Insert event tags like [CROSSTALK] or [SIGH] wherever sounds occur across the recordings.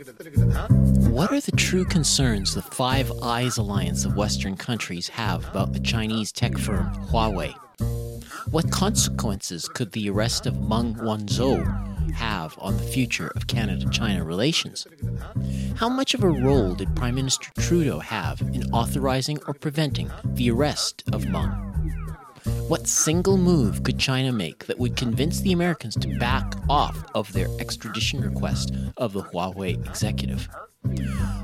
What are the true concerns the Five Eyes alliance of Western countries have about the Chinese tech firm Huawei? What consequences could the arrest of Meng Wanzhou have on the future of Canada China relations? How much of a role did Prime Minister Trudeau have in authorizing or preventing the arrest of Meng? What single move could China make that would convince the Americans to back off of their extradition request of the Huawei executive?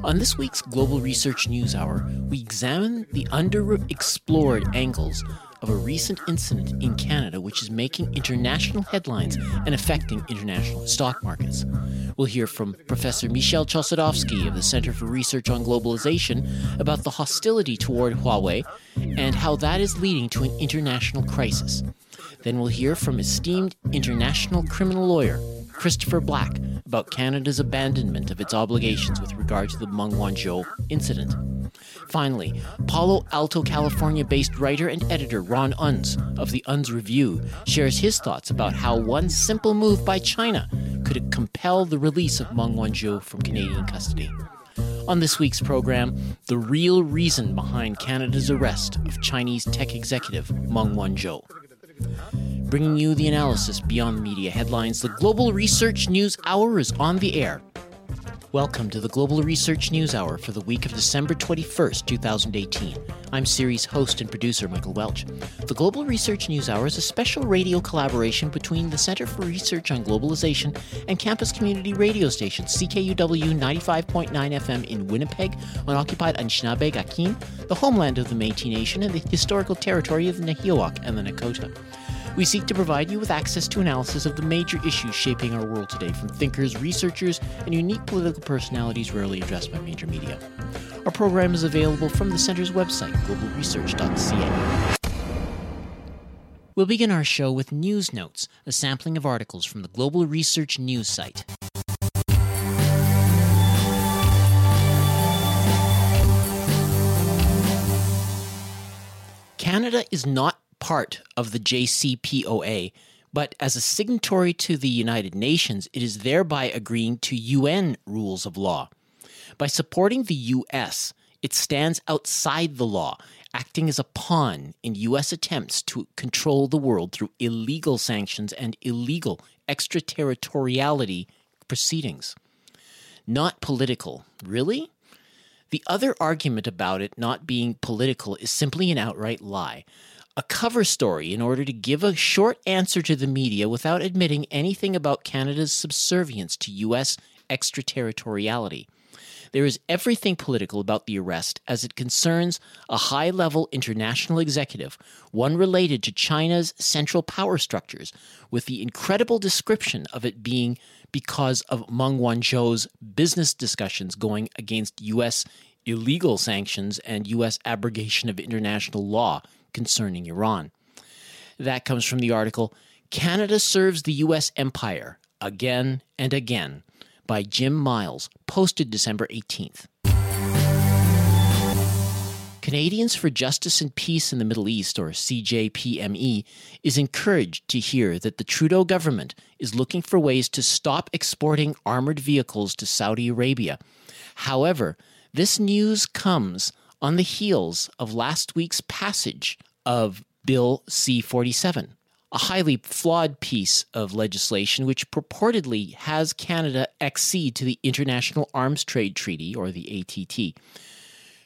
On this week's Global Research News Hour, we examine the underexplored angles of a recent incident in Canada which is making international headlines and affecting international stock markets. We'll hear from Professor Michel Chossudovsky of the Center for Research on Globalization about the hostility toward Huawei and how that is leading to an international crisis. Then we'll hear from esteemed international criminal lawyer Christopher Black about Canada's abandonment of its obligations with regard to the Meng Wanzhou incident. Finally, Palo Alto, California based writer and editor Ron Unz of the Unz Review shares his thoughts about how one simple move by China could compel the release of Meng Wanzhou from Canadian custody. On this week's program, the real reason behind Canada's arrest of Chinese tech executive Meng Wanzhou. Bringing you the analysis beyond the media headlines, the Global Research News Hour is on the air Welcome to the Global Research News Hour for the week of December 21st, 2018. I'm series host and producer Michael Welch. The Global Research News Hour is a special radio collaboration between the Center for Research on Globalization and campus community radio station CKUW 95.9 FM in Winnipeg on occupied Anishinaabe Akin, the homeland of the Métis Nation and the historical territory of the Nahiawak and the Nakota. We seek to provide you with access to analysis of the major issues shaping our world today from thinkers, researchers, and unique political personalities rarely addressed by major media. Our program is available from the Center's website, globalresearch.ca. We'll begin our show with News Notes, a sampling of articles from the Global Research News site. Canada is not part of the JCPOA, but as a signatory to the United Nations, it is thereby agreeing to UN rules of law. By supporting the US, it stands outside the law, acting as a pawn in US attempts to control the world through illegal sanctions and illegal extraterritoriality proceedings. Not political. Really? The other argument about it not being political is simply an outright lie a cover story in order to give a short answer to the media without admitting anything about Canada's subservience to U.S. extraterritoriality. There is everything political about the arrest as it concerns a high level international executive, one related to China's central power structures, with the incredible description of it being because of Meng Wanzhou's business discussions going against U.S. illegal sanctions and U.S. abrogation of international law concerning Iran. That comes from the article Canada Serves the U.S. Empire Again and Again by Jim Miles, posted December 18th. Canadians for Justice and Peace in the Middle East, or CJPME, is encouraged to hear that the Trudeau government is looking for ways to stop exporting armored vehicles to Saudi Arabia. However, this news comes on the heels of last week's passage of Bill C 47, a highly flawed piece of legislation which purportedly has Canada accede to the International Arms Trade Treaty, or the ATT.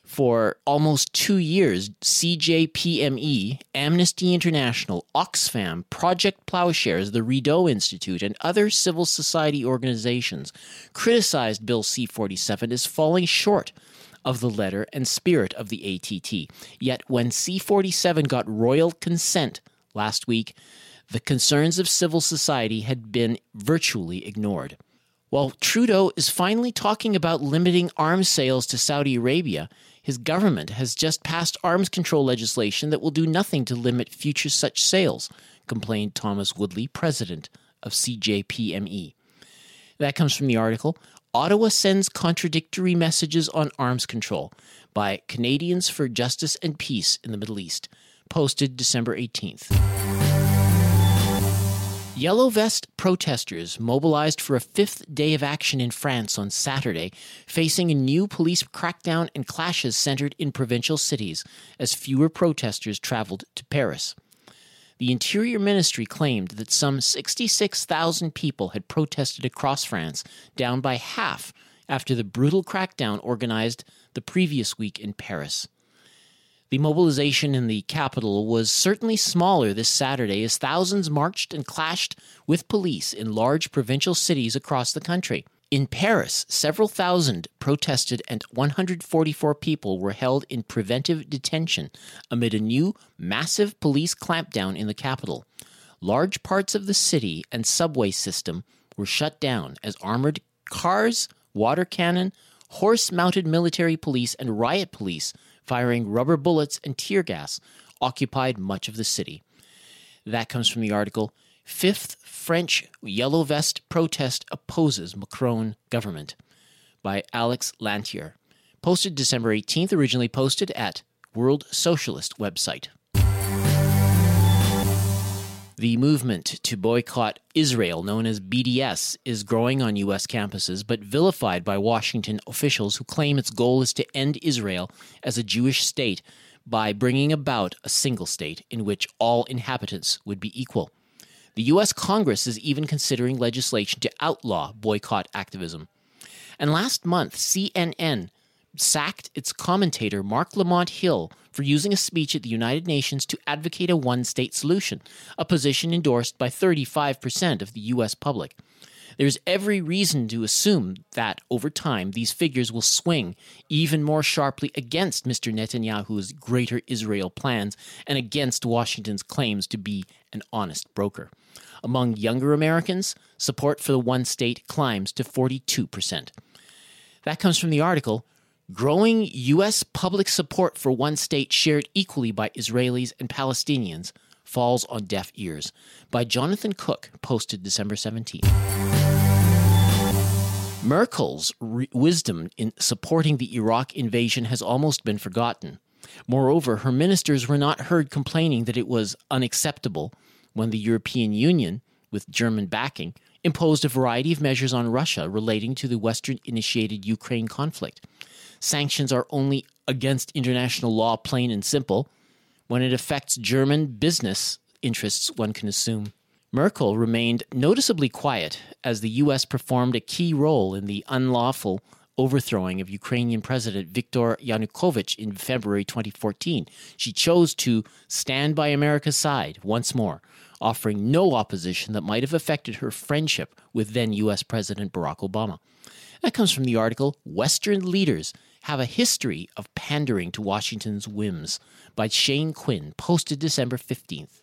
For almost two years, CJPME, Amnesty International, Oxfam, Project Plowshares, the Rideau Institute, and other civil society organizations criticized Bill C 47 as falling short of the letter and spirit of the ATT. Yet when C 47 got royal consent last week, the concerns of civil society had been virtually ignored. While Trudeau is finally talking about limiting arms sales to Saudi Arabia, his government has just passed arms control legislation that will do nothing to limit future such sales, complained Thomas Woodley, president of CJPME. That comes from the article Ottawa sends contradictory messages on arms control by Canadians for Justice and Peace in the Middle East, posted December 18th. Yellow Vest protesters mobilized for a fifth day of action in France on Saturday, facing a new police crackdown and clashes centered in provincial cities as fewer protesters traveled to Paris. The Interior Ministry claimed that some 66,000 people had protested across France, down by half after the brutal crackdown organized the previous week in Paris. The mobilization in the capital was certainly smaller this Saturday as thousands marched and clashed with police in large provincial cities across the country. In Paris, several thousand protested and 144 people were held in preventive detention amid a new massive police clampdown in the capital. Large parts of the city and subway system were shut down as armored cars, water cannon, horse mounted military police, and riot police firing rubber bullets and tear gas, occupied much of the city. That comes from the article Fifth French Yellow Vest Protest Opposes Macron Government by Alex Lantier. Posted December 18th, originally posted at World Socialist website. The movement to boycott Israel, known as BDS, is growing on U.S. campuses, but vilified by Washington officials who claim its goal is to end Israel as a Jewish state by bringing about a single state in which all inhabitants would be equal. The U.S. Congress is even considering legislation to outlaw boycott activism. And last month, CNN sacked its commentator Marc Lamont Hill for using a speech at the United Nations to advocate a one state solution, a position endorsed by 35% of the U.S. public. There's every reason to assume that over time these figures will swing even more sharply against Mr. Netanyahu's Greater Israel plans and against Washington's claims to be an honest broker. Among younger Americans, support for the one state climbs to 42%. That comes from the article Growing U.S. public support for one state shared equally by Israelis and Palestinians falls on deaf ears by Jonathan Cook, posted December 17. Merkel's re- wisdom in supporting the Iraq invasion has almost been forgotten. Moreover, her ministers were not heard complaining that it was unacceptable when the European Union, with German backing, imposed a variety of measures on Russia relating to the Western initiated Ukraine conflict sanctions are only against international law, plain and simple. When it affects German business interests, one can assume. Merkel remained noticeably quiet as the U.S. performed a key role in the unlawful overthrowing of Ukrainian President Viktor Yanukovych in February 2014. She chose to stand by America's side once more, offering no opposition that might have affected her friendship with then U.S. President Barack Obama. That comes from the article Western Leaders have a history of pandering to Washington's whims by Shane Quinn, posted December 15th.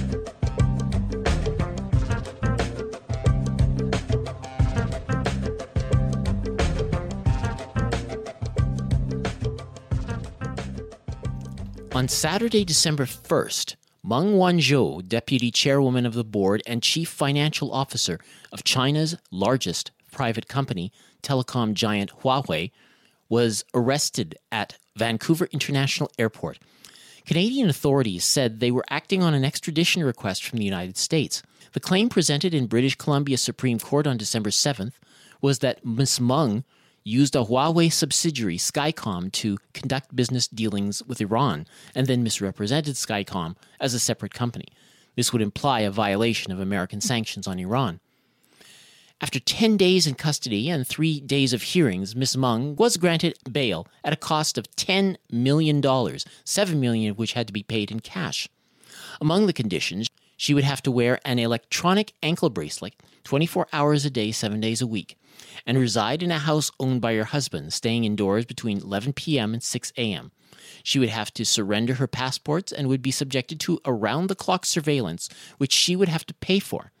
On Saturday, December 1st, Meng Wanzhou, deputy chairwoman of the board and chief financial officer of China's largest private company, telecom giant Huawei, was arrested at Vancouver International Airport. Canadian authorities said they were acting on an extradition request from the United States. The claim presented in British Columbia Supreme Court on December 7th was that Ms. Meng used a Huawei subsidiary, Skycom, to conduct business dealings with Iran and then misrepresented Skycom as a separate company. This would imply a violation of American sanctions on Iran. After 10 days in custody and three days of hearings, Ms. Meng was granted bail at a cost of $10 million, 7 million of which had to be paid in cash. Among the conditions, she would have to wear an electronic ankle bracelet 24 hours a day, seven days a week and reside in a house owned by her husband, staying indoors between 11 p.m. and 6 a.m. She would have to surrender her passports and would be subjected to around the clock surveillance, which she would have to pay for.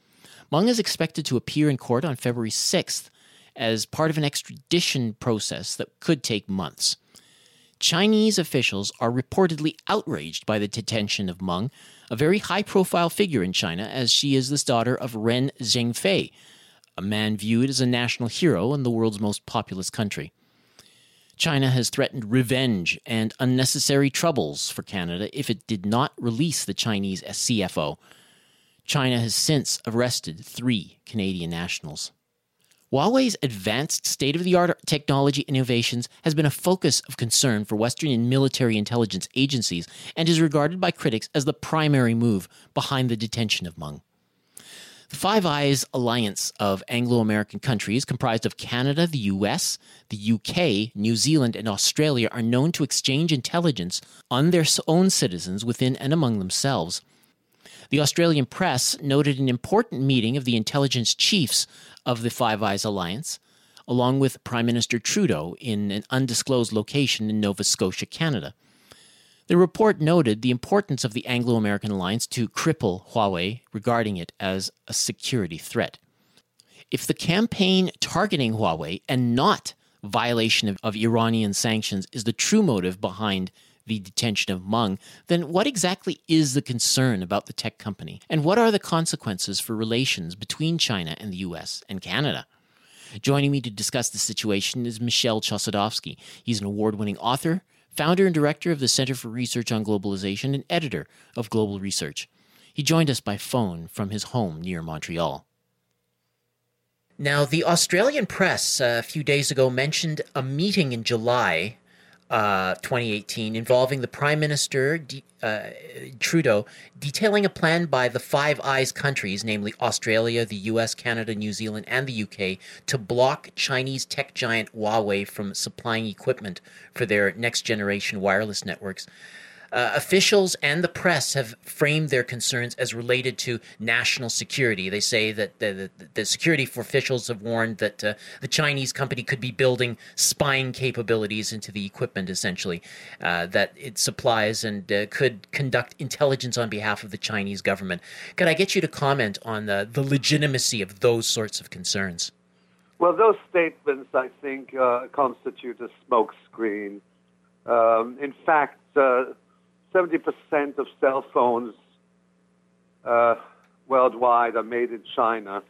Meng is expected to appear in court on February 6th as part of an extradition process that could take months. Chinese officials are reportedly outraged by the detention of Meng, a very high profile figure in China, as she is the daughter of Ren Zhengfei, a man viewed as a national hero in the world's most populous country. China has threatened revenge and unnecessary troubles for Canada if it did not release the Chinese CFO. China has since arrested three Canadian nationals. Huawei's advanced state of the art technology innovations has been a focus of concern for Western and military intelligence agencies and is regarded by critics as the primary move behind the detention of Meng. The Five Eyes alliance of Anglo American countries, comprised of Canada, the US, the UK, New Zealand, and Australia, are known to exchange intelligence on their own citizens within and among themselves. The Australian press noted an important meeting of the intelligence chiefs of the Five Eyes Alliance, along with Prime Minister Trudeau in an undisclosed location in Nova Scotia, Canada. The report noted the importance of the Anglo American alliance to cripple Huawei, regarding it as a security threat. If the campaign targeting Huawei and not violation of, of Iranian sanctions is the true motive behind the detention of Meng, then what exactly is the concern about the tech company? And what are the consequences for relations between China and the US and Canada? Joining me to discuss the situation is Michel Chossudovsky. He's an award winning author, founder and director of the Center for Research on Globalization, and editor of Global Research. He joined us by phone from his home near Montreal. Now, the Australian press uh, a few days ago mentioned a meeting in July uh, 2018 involving the Prime Minister uh, Trudeau detailing a plan by the Five Eyes countries, namely Australia, the US, Canada, New Zealand, and the UK, to block Chinese tech giant Huawei from supplying equipment for their next generation wireless networks. Uh, officials and the press have framed their concerns as related to national security. They say that the, the, the security officials have warned that uh, the Chinese company could be building spying capabilities into the equipment, essentially, uh, that it supplies and uh, could conduct intelligence on behalf of the Chinese government. Could I get you to comment on the, the legitimacy of those sorts of concerns? Well, those statements, I think, uh, constitute a smokescreen. Um, in fact, uh, 70% of cell phones uh, worldwide are made in China.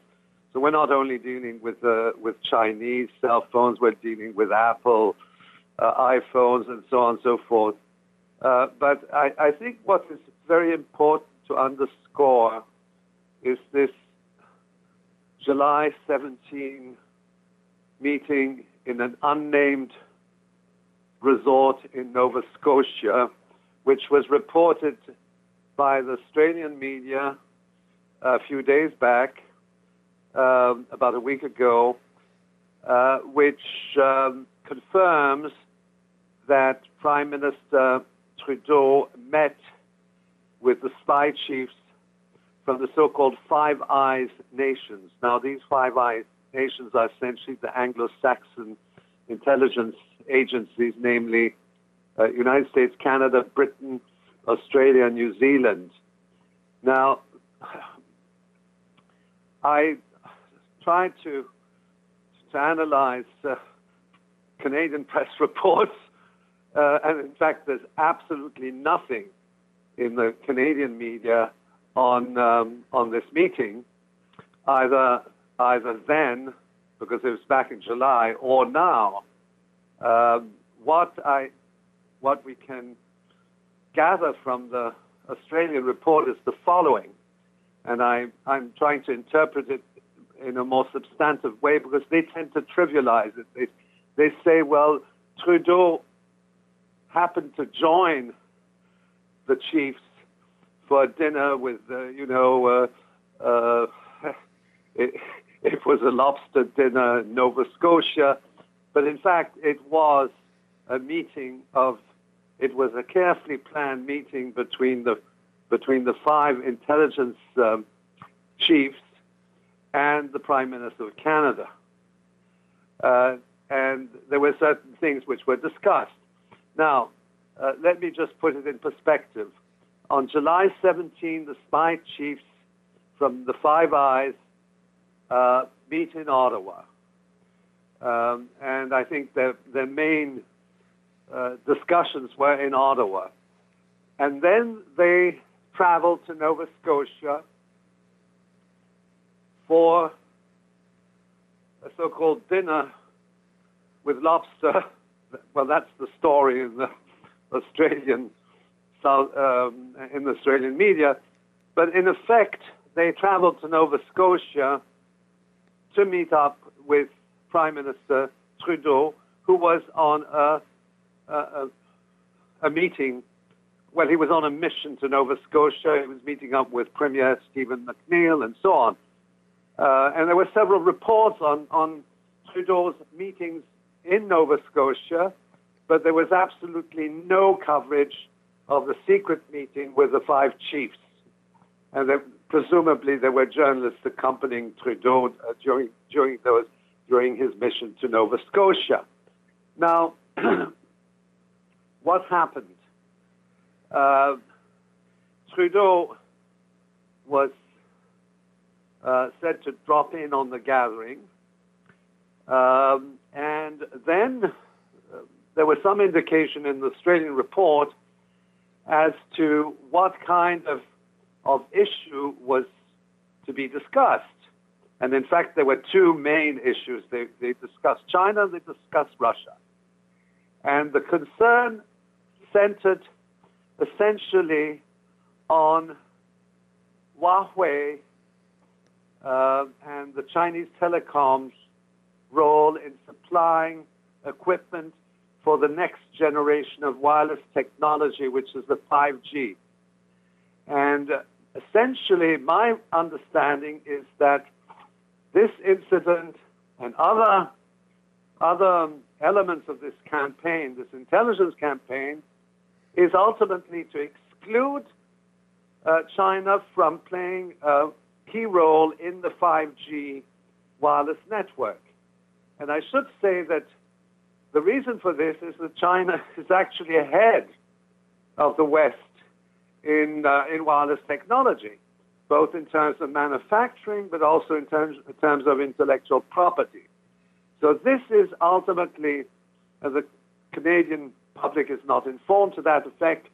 So we're not only dealing with uh, with Chinese cell phones, we're dealing with Apple uh, iPhones and so on and so forth. Uh, but I, I think what is very important to underscore is this July 17 meeting in an unnamed resort in Nova Scotia which was reported by the Australian media a few days back, um, about a week ago, uh, which um, confirms that Prime Minister Trudeau met with the spy chiefs from the so called Five Eyes nations. Now, these Five Eyes nations are essentially the Anglo Saxon intelligence agencies, namely uh, United States, Canada, Britain, Australia, New Zealand. Now, [SIGHS] I tried to to analyze uh, Canadian [LAUGHS] press reports, uh, and in fact, there's absolutely nothing in the Canadian media on um, on this meeting, either either then, because it was back in July, or now. Um, what I what we can gather from the Australian report is the following, and I, I'm trying to interpret it in a more substantive way because they tend to trivialize it. They, they say, well, Trudeau happened to join the chiefs for dinner with, uh, you know, uh, uh, [LAUGHS] it, it was a lobster dinner in Nova Scotia, but in fact, it was a meeting of it was a carefully planned meeting between the between the five intelligence um, chiefs and the Prime Minister of Canada. Uh, and there were certain things which were discussed. Now, uh, let me just put it in perspective. On July 17, the spy chiefs from the Five Eyes uh, meet in Ottawa. Um, and I think their, their main uh, discussions were in Ottawa. And then they traveled to Nova Scotia for a so called dinner with lobster. [LAUGHS] Well, that's the story in the [LAUGHS] Australian um, in the Australian media. But in effect, they traveled to Nova Scotia to meet up with Prime Minister Trudeau, who was on a, a, a meeting. Well, he was on a mission to Nova Scotia. He was meeting up with Premier Stephen McNeil and so on. Uh, and there were several reports on, on Trudeau's meetings in Nova Scotia, but there was absolutely no coverage of the secret meeting with the five chiefs. And there, presumably there were journalists accompanying Trudeau uh, during, during, those, during his mission to Nova Scotia. Now, [CLEARS THROAT] what happened? Uh, Trudeau was uh, said to drop in on the gathering. Um, and then uh, there was some indication in the Australian report as to what kind of, of issue was to be discussed. And in fact, there were two main issues. They, they discussed China, they discussed Russia. And the concern centered essentially on Huawei uh, and the Chinese telecoms role in supplying equipment for the next generation of wireless technology, which is the 5G. And essentially, my understanding is that this incident and other, other elements of this campaign, this intelligence campaign, is ultimately to exclude uh, China from playing a key role in the 5G wireless network. And I should say that the reason for this is that China [LAUGHS] is actually ahead of the West in, uh, in wireless technology, both in terms of manufacturing, but also in terms, in terms of intellectual property. So this is ultimately, as the Canadian public is not informed to that effect,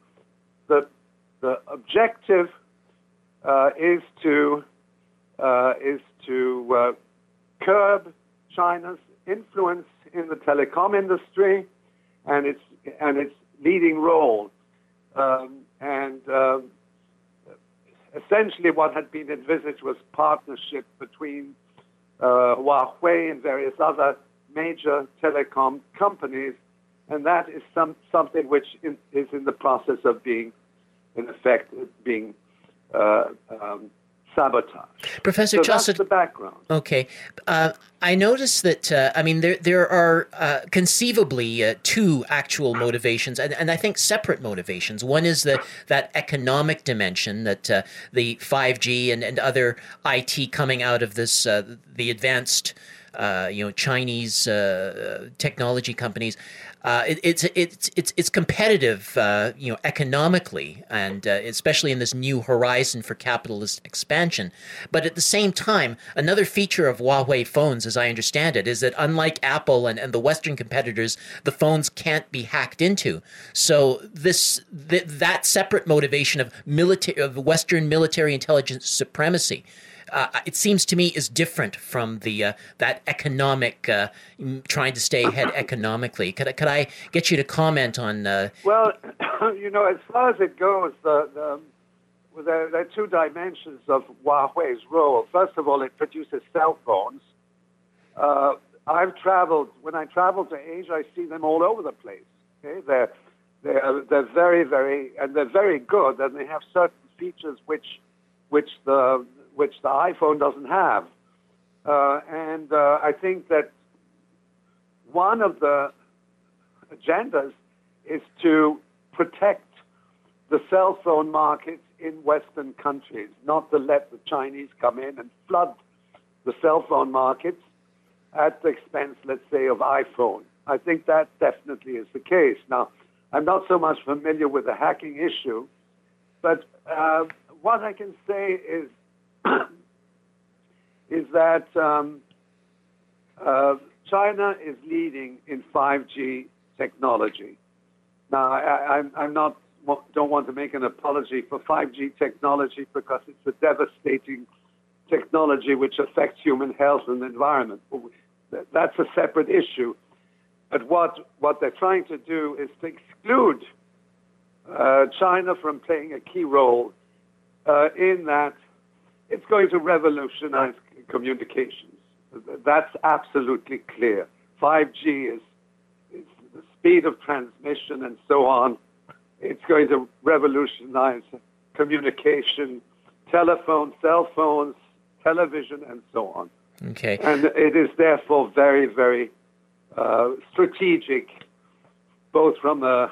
the, the objective uh, is to, uh, is to uh, curb China's influence in the telecom industry and its and its leading role. Um, and uh, essentially, what had been envisaged was partnership between uh, Huawei and various other major telecom companies, and that is some something which in, is in the process of being, in effect, being uh, um, sabotage. Professor so That's the background. Okay, uh, I noticed that. Uh, I mean, there there are uh, conceivably uh, two actual motivations, and, and I think separate motivations. One is the that economic dimension that uh, the five G and, and other IT coming out of this uh, the advanced. you know, Chinese technology companies uh, it, it's it's it's it's competitive, uh, you know, economically, and uh, especially in this new horizon for capitalist expansion. But at the same time, another feature of Huawei phones, as I understand it, is that unlike Apple and, and the Western competitors, the phones can't be hacked into. So this th- that separate motivation of military of Western military intelligence supremacy uh, it seems to me is different from the uh, that economic uh, trying to stay ahead [COUGHS] economically. Could I, could I get you to comment on? Uh, well, [COUGHS] you know, as far as it goes, the, the well, there, there, are two dimensions of Huawei's role. First of all, it produces cell phones. Uh, I've traveled when I travel to Asia, I see them all over the place. Okay, they're they're they're very very and they're very good, and they have certain features which which the which the iPhone doesn't have. Uh, and uh, I think that one of the agendas is to protect the cell phone market in Western countries, not to let the Chinese come in and flood the cell phone markets at the expense, let's say, of iPhone. I think that definitely is the case. Now, I'm not so much familiar with the hacking issue, but uh, what I can say is [COUGHS] is that um, uh, China is leading in 5G technology. Now, I, I'm, I'm not don't want to make an apology for 5G technology because it's a devastating technology which affects human health and the environment. That's a separate issue. But what, what they're trying to do is to exclude uh, China from playing a key role uh, in that it's going to revolutionize communications. That's absolutely clear. 5G is, is the speed of transmission and so on. It's going to revolutionize communication, telephone, cell phones, television, and so on. Okay. And it is therefore very, very uh, strategic, both from a,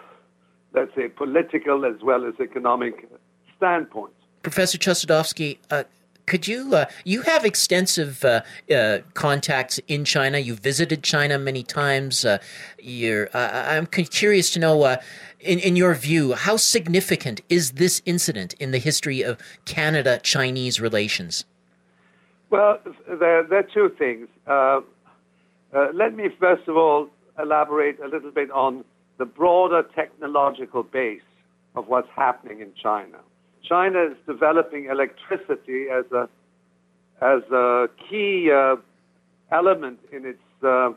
let's say, political as well as economic standpoint. Professor Chossudovsky, uh, could you uh, you have extensive uh, uh, contacts in China? You visited China many times. Uh, you're, uh, I'm curious to know, uh, in in your view, how significant is this incident in the history of Canada-Chinese relations? Well, there, there are two things. let me first of all elaborate a little bit on the broader technological base of what's happening in China. China is developing electricity as a as a key uh, element in its uh,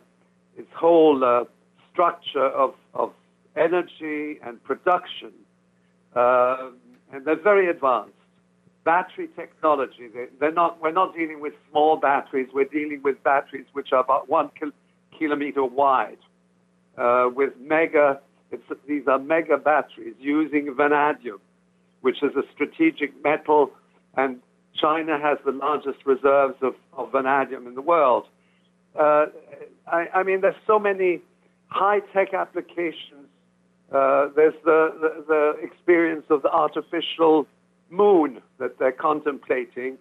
its whole uh, structure of, of energy and production, uh, and they're very advanced. Battery technology. They, they're not. We're not dealing with small batteries. We're dealing with batteries which are about one kil- kilometer wide, uh, with mega. these are mega batteries using vanadium which is a strategic metal, and China has the largest reserves of, of vanadium in the world. Uh, I, I, mean, there's so many high-tech applications. Uh, there's the, the, the, experience of the artificial moon that they're contemplating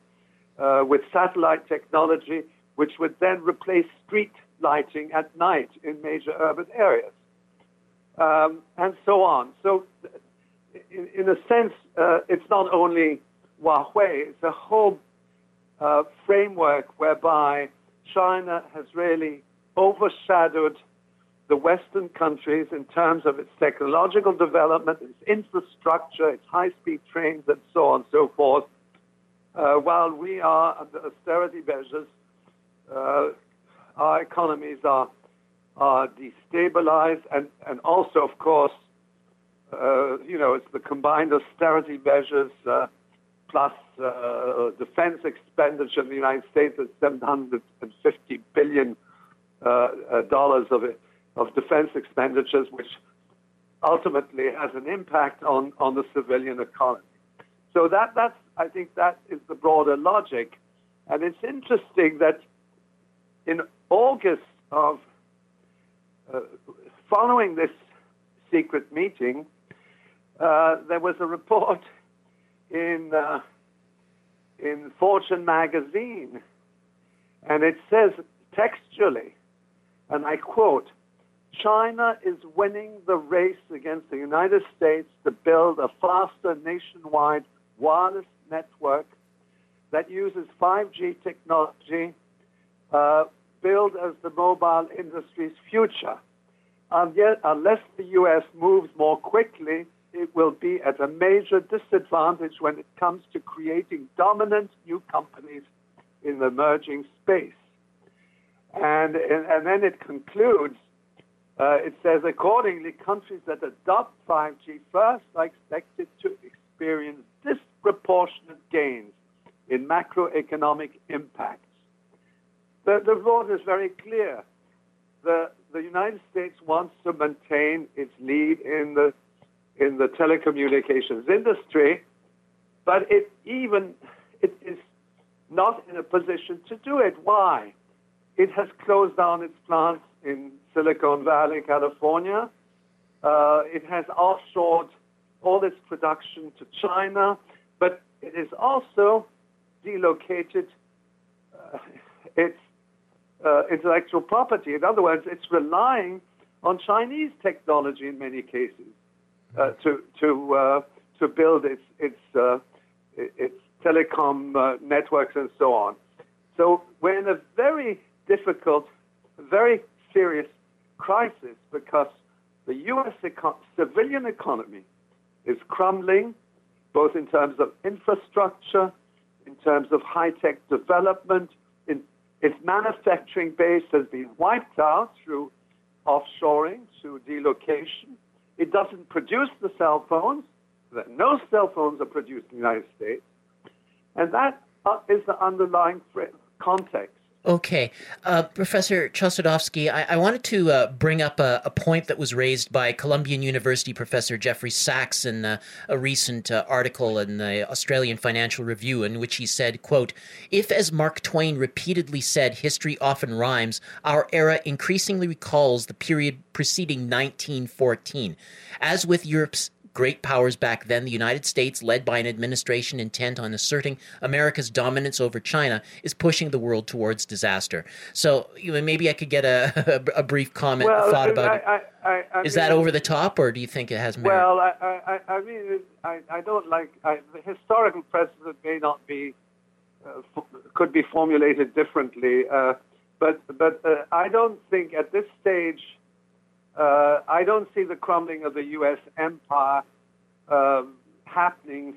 uh, with satellite technology, which would then replace street lighting at night in major urban areas, um, and so on. So in, a sense, uh, it's not only Huawei, it's a whole uh, framework whereby China has really overshadowed the Western countries in terms of its technological development, its infrastructure, its high speed trains, and so on and so forth. Uh, while we are under austerity measures, uh, our economies are, are destabilized, and, and also, of course, uh, you know, it's the combined austerity measures uh, plus uh, defense expenditure in the United States is 750 billion uh, uh, dollars of of defense expenditures, which ultimately has an impact on, on the civilian economy. So that that's I think that is the broader logic, and it's interesting that in August of uh, following this secret meeting, uh, there was a report in uh, in Fortune magazine, and it says textually, and I quote: "China is winning the race against the United States to build a faster nationwide wireless network that uses 5G technology, uh, billed as the mobile industry's future." Yet, unless the U.S. moves more quickly it will be at a major disadvantage when it comes to creating dominant new companies in the emerging space. And, and, then it concludes, uh, it says, accordingly, countries that adopt 5G first are expected to experience disproportionate gains in macroeconomic impacts. The, the is very clear. The, the United States wants to maintain its lead in the in the telecommunications industry, but it even it is not in a position to do it. Why? It has closed down its plants in Silicon Valley, California. Uh, it has offshored all its production to China, but it is also delocated uh, its uh, intellectual property. In other words, it's relying on Chinese technology in many cases uh, to to uh, to build its its uh, its telecom uh, networks and so on. So we're in a very difficult, very serious crisis because the U.S. Eco- civilian economy is crumbling, both in terms of infrastructure, in terms of high tech development. In, its manufacturing base has been wiped out through offshoring, through delocation. It doesn't produce the cell phones. No cell phones are produced in the United States. And that uh, is the underlying context. Okay. Uh, Professor Chossudovsky, I, I, wanted to uh, bring up a, a, point that was raised by Columbian University professor Jeffrey Sachs in uh, a recent uh, article in the Australian Financial Review in which he said, quote, If, as Mark Twain repeatedly said, history often rhymes, our era increasingly recalls the period preceding 1914. As with Europe's great powers back then, the United States, led by an administration intent on asserting America's dominance over China, is pushing the world towards disaster. So you know, maybe I could get a, [LAUGHS] a, brief comment, well, thought about I, it. I, I, is that over the top, or do you think it has merit? Well, I, I, mean, I, I don't like the historical precedent may not be uh, f- could be formulated differently, uh, but but uh, I don't think at this stage uh, I don't see the crumbling of the U.S. empire um, happening.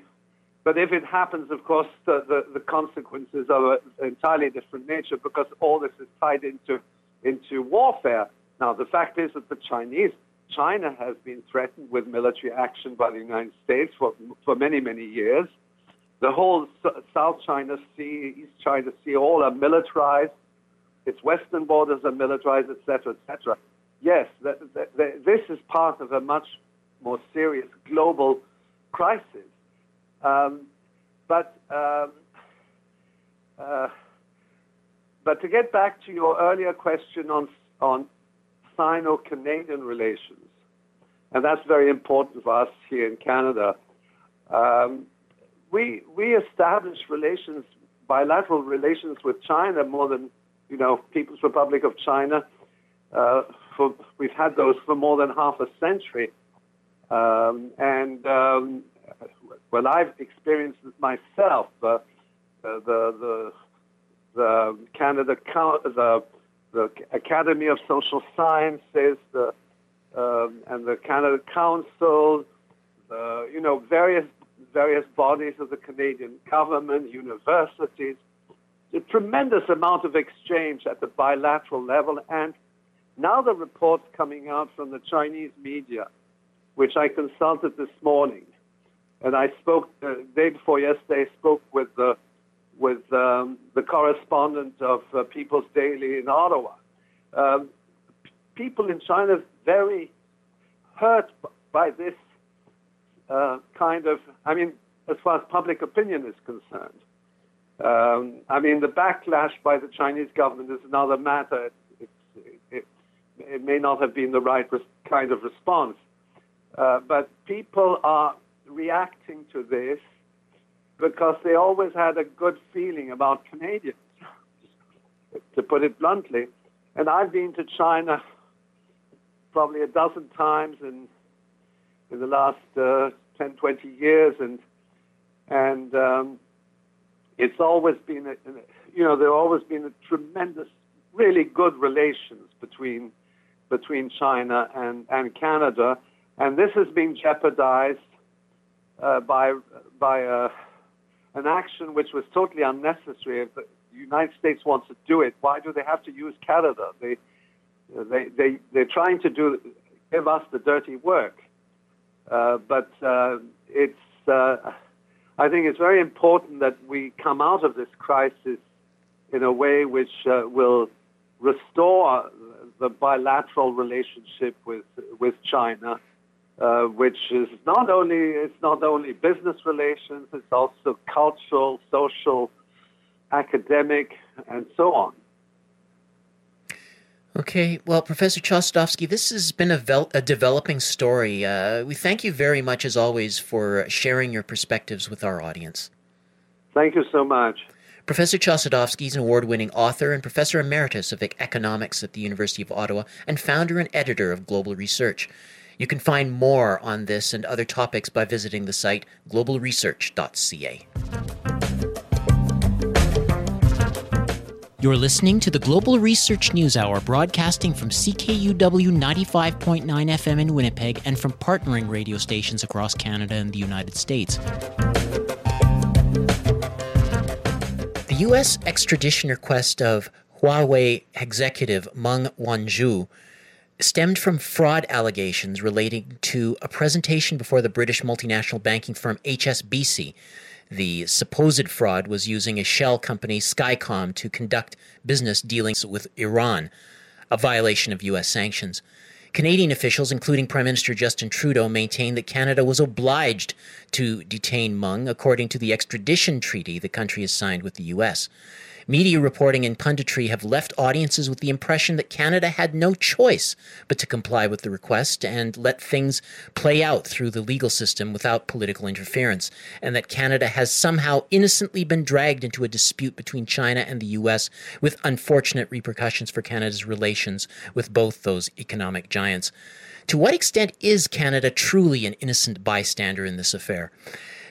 But if it happens, of course, the, the, the consequences are an entirely different nature because all this is tied into, into warfare. Now, the fact is that the Chinese, China has been threatened with military action by the United States for, for many, many years. The whole South China Sea, East China Sea, all are militarized. Its western borders are militarized, etc., etc yes, that, that, that this is part of a much more serious global crisis. Um, but um, uh, but to get back to your earlier question on on Sino-Canadian relations, and that's very important for us here in Canada. Um, we we established relations, bilateral relations with China more than you know People's Republic of China. Uh, for we've had those for more than half a century, um, and um, well, I've experienced it myself. Uh, the the the Canada the the Academy of Social Sciences, the um, and the Canada Council, the, you know various various bodies of the Canadian government, universities, a tremendous amount of exchange at the bilateral level and now the reports coming out from the Chinese media, which I consulted this morning, and I spoke the uh, day before yesterday. Spoke with the with um, the correspondent of uh, People's Daily in Ottawa. Um, people in China are very hurt by this uh, kind of. I mean, as far as public opinion is concerned. Um, I mean, the backlash by the Chinese government is another matter it may not have been the right res- kind of response. Uh, but people are reacting to this because they always had a good feeling about Canadians, to put it bluntly. And I've been to China probably a dozen times in in the last uh, 10, 20 years, and and um, it's always been, a, you know, there always been a tremendous, really good relations between between China and, and Canada. And this has been jeopardized uh, by, by uh, an action which was totally unnecessary. If the United States wants to do it, why do they have to use Canada? They, they, they, they're trying to do, give us the dirty work. Uh, but uh, it's, uh, I think it's very important that we come out of this crisis in a way which uh, will restore the bilateral relationship with with China, uh, which is not only it's not only business relations, it's also cultural, social, academic, and so on. Okay, well, Professor Chossudovsky, this has been a, vel- a developing story. Uh, we thank you very much, as always, for sharing your perspectives with our audience. Thank you so much. Professor Chossudovsky is an award winning author and professor emeritus of economics at the University of Ottawa and founder and editor of Global Research. You can find more on this and other topics by visiting the site globalresearch.ca. You're listening to the Global Research News Hour, broadcasting from CKUW 95.9 FM in Winnipeg and from partnering radio stations across Canada and the United States. The U.S. extradition request of Huawei executive Meng Wanzhou stemmed from fraud allegations relating to a presentation before the British multinational banking firm HSBC the supposed fraud was using a shell company, Skycom, to conduct business dealings with Iran, a violation of U.S. sanctions. Canadian officials, including Prime Minister Justin Trudeau, maintained that Canada was obliged to detain Meng according to the extradition treaty the country has signed with the U.S. Media reporting and punditry have left audiences with the impression that Canada had no choice but to comply with the request and let things play out through the legal system without political interference, and that Canada has somehow innocently been dragged into a dispute between China and the U.S. with unfortunate repercussions for Canada's relations with both those economic giants. To what extent is Canada truly an innocent bystander in this affair?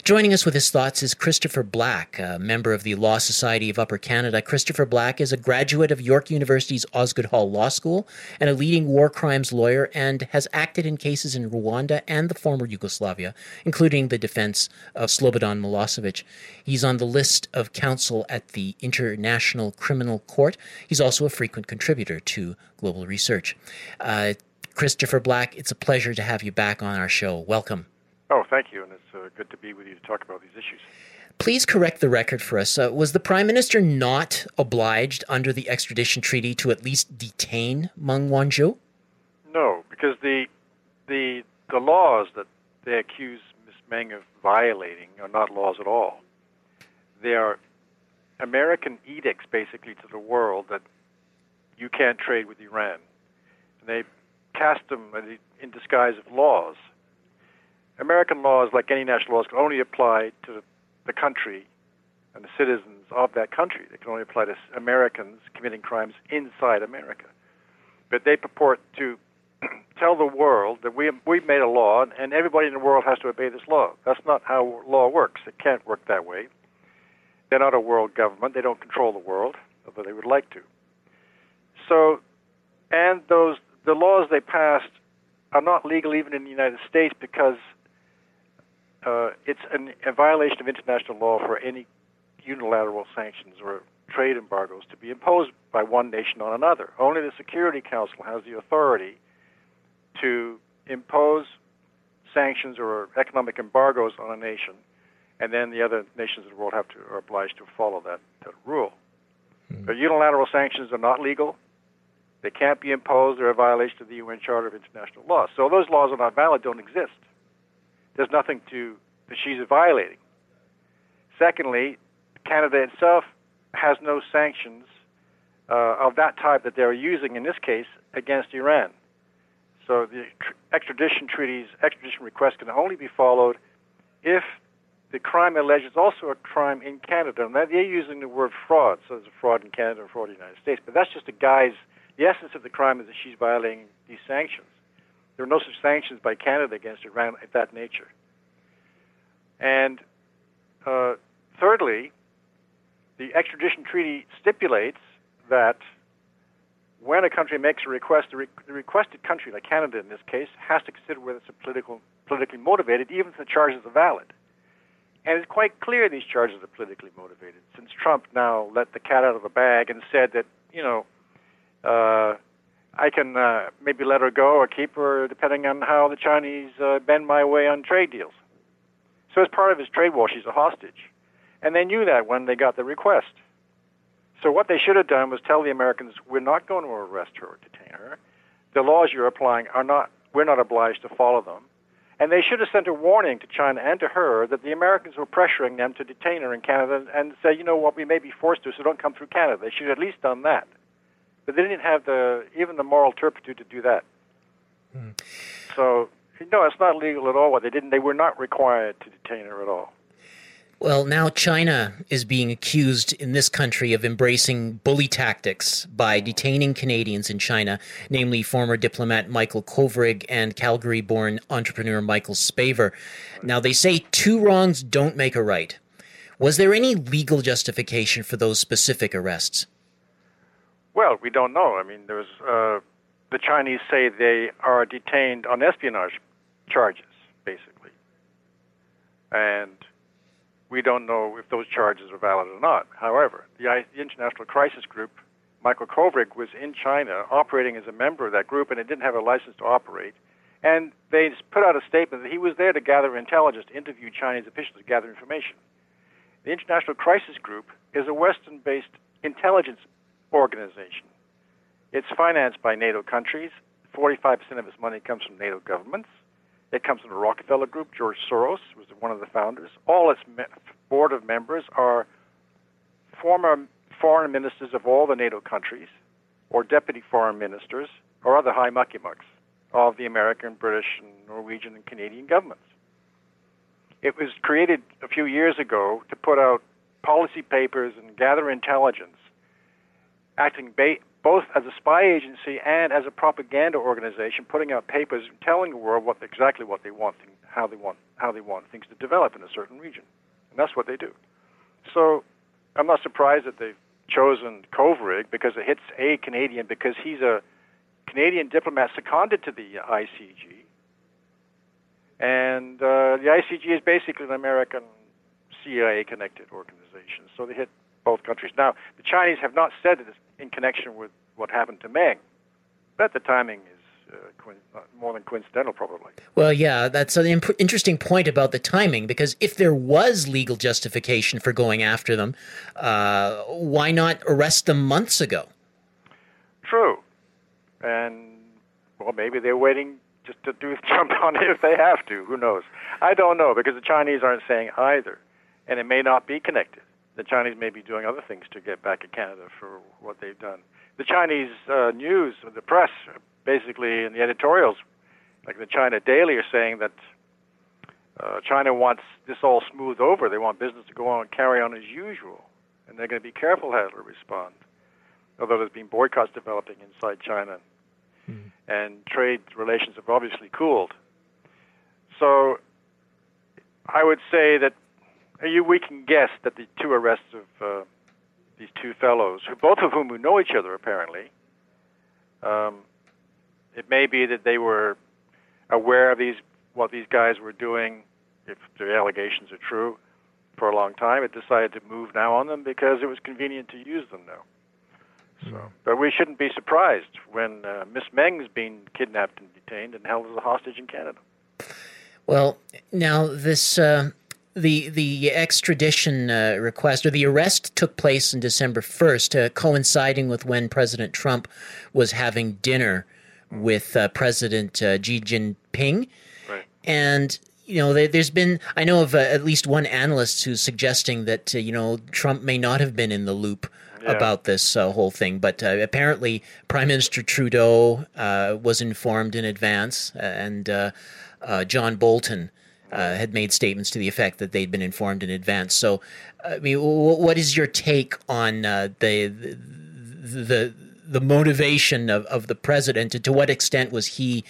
Joining us with his thoughts is Christopher Black, a member of the Law Society of Upper Canada. Christopher Black is a graduate of York University's Osgoode Hall Law School and a leading war crimes lawyer and has acted in cases in Rwanda and the former Yugoslavia, including the defense of Slobodan Milosevic. He's on the list of counsel at the International Criminal Court. He's also a frequent contributor to Global Research. Uh, Christopher Black, it's a pleasure to have you back on our show. Welcome. Oh, thank you, and it's uh, good to be with you to talk about these issues. Please correct the record for us. Uh, was the Prime Minister not obliged under the extradition treaty to at least detain Meng Wanzhou? No, because the the the laws that they accuse Ms. Meng of violating are not laws at all. They are American edicts, basically, to the world that you can't trade with Iran. And they cast them in disguise of laws American laws, like any national laws, can only apply to the country and the citizens of that country. They can only apply to Americans committing crimes inside America. But they purport to [CLEARS THROAT] tell the world that we we've made a law and everybody in the world has to obey this law. That's not how law works. It can't work that way. They're not a world government. They don't control the world, although they would like to. So, and those the laws they passed are not legal even in the United States because uh, it's an, a violation of international law for any unilateral sanctions or trade embargoes to be imposed by one nation on another. Only the Security Council has the authority to impose sanctions or economic embargoes on a nation, and then the other nations of the world have to are obliged to follow that, that rule. But unilateral sanctions are not legal. They can't be imposed. They're a violation of the UN Charter of International Law. So those laws are not valid, don't exist there's nothing to that she's violating. Secondly, Canada itself has no sanctions uh, of that type that they're using in this case against Iran. So the tr- extradition treaties, extradition requests can only be followed if the crime alleged is also a crime in Canada. And they're using the word fraud, so there's a fraud in Canada and fraud in the United States. But that's just a guise. The essence of the crime is that she's violating these sanctions. There are no such sanctions by Canada against Iran of that nature. And uh, thirdly, the extradition treaty stipulates that when a country makes a request, the, re- the, requested country, like Canada in this case, has to consider whether it's political, politically motivated, even if the charges are valid. And it's quite clear these charges are politically motivated, since Trump now let the cat out of the bag and said that, you know, uh, I can uh, maybe let her go or keep her depending on how the Chinese uh, bend my way on trade deals. So as part of his trade war, she's a hostage. And they knew that when they got the request. So what they should have done was tell the Americans, we're not going to arrest her or detain her. The laws you're applying are not, we're not obliged to follow them. And they should have sent a warning to China and to her that the Americans were pressuring them to detain her in Canada and say, you know what, we may be forced to, so don't come through Canada. They should have at least done that. But they didn't have the even the moral turpitude to do that. Hmm. So no, it's not legal at all. What they didn't, they were not required to detain her at all. Well, now China is being accused in this country of embracing bully tactics by detaining Canadians in China, namely former diplomat Michael Kovrig and Calgary born entrepreneur Michael Spavor. Now, they say two wrongs don't make a right. Was there any legal justification for those specific arrests? Well, we don't know. I mean, there's uh, the Chinese say they are detained on espionage charges, basically, and we don't know if those charges are valid or not. However, the, the International Crisis Group, Michael Kovrig, was in China operating as a member of that group, and it didn't have a license to operate. And they put out a statement that he was there to gather intelligence, to interview Chinese officials to gather information. The International Crisis Group is a Western based intelligence organization. It's financed by NATO countries. 45% of its money comes from NATO governments. It comes from the Rockefeller Group. George Soros was one of the founders. All its board of members are former foreign ministers of all the NATO countries, or deputy foreign ministers, or other high mucky mucks of the American, British, and Norwegian and Canadian governments. It was created a few years ago to put out policy papers and gather intelligence, acting ba- both as a spy agency and as a propaganda organization, putting out papers telling the world what exactly what they want, how they want, how they want things to develop in a certain region, and that's what they do. So, I'm not surprised that they've chosen Kovrig because it hits a Canadian because he's a Canadian diplomat seconded to the ICG, and uh, the ICG is basically an American CIA-connected organization, so they hit both countries. Now, the Chinese have not said it in connection with what happened to Meng, but the timing is uh, more than coincidental, probably. Well, yeah, that's an imp- interesting point about the timing because if there was legal justification for going after them, uh, why not arrest them months ago? True, and well, maybe they're waiting just to do [LAUGHS] jump on it if they have to. Who knows? I don't know because the Chinese aren't saying either, and it may not be connected. The Chinese may be doing other things to get back at Canada for what they've done. The Chinese uh, news, the press, basically in the editorials, like the China Daily, are saying that uh, China wants this all smoothed over. They want business to go on and carry on as usual, and they're going to be careful how to respond. Although there's been boycotts developing inside China, mm-hmm. and trade relations have obviously cooled. So I would say that you, we can guess that the two arrests of uh, these two fellows, who, both of whom who know each other apparently, um, it may be that they were aware of these what these guys were doing, if the allegations are true, for a long time. It decided to move now on them because it was convenient to use them now. So, hmm. but we shouldn't be surprised when uh, Miss Meng's been kidnapped and detained and held as a hostage in Canada. Well, now this uh, the the extradition uh, request or the arrest took place on December first, uh, coinciding with when President Trump was having dinner with uh, President uh, Xi Jinping, right. and you know, there, has been, I know of uh, at least one analyst who's suggesting that, uh, you know, Trump may not have been in the loop yeah. about this uh, whole thing. But uh, apparently, Prime Minister Trudeau uh, was informed in advance, and uh, John Bolton. Had made statements to the effect that they'd been informed in advance. So, I mean, w- what is your take on the, the the the motivation of, of the president, and to what extent was he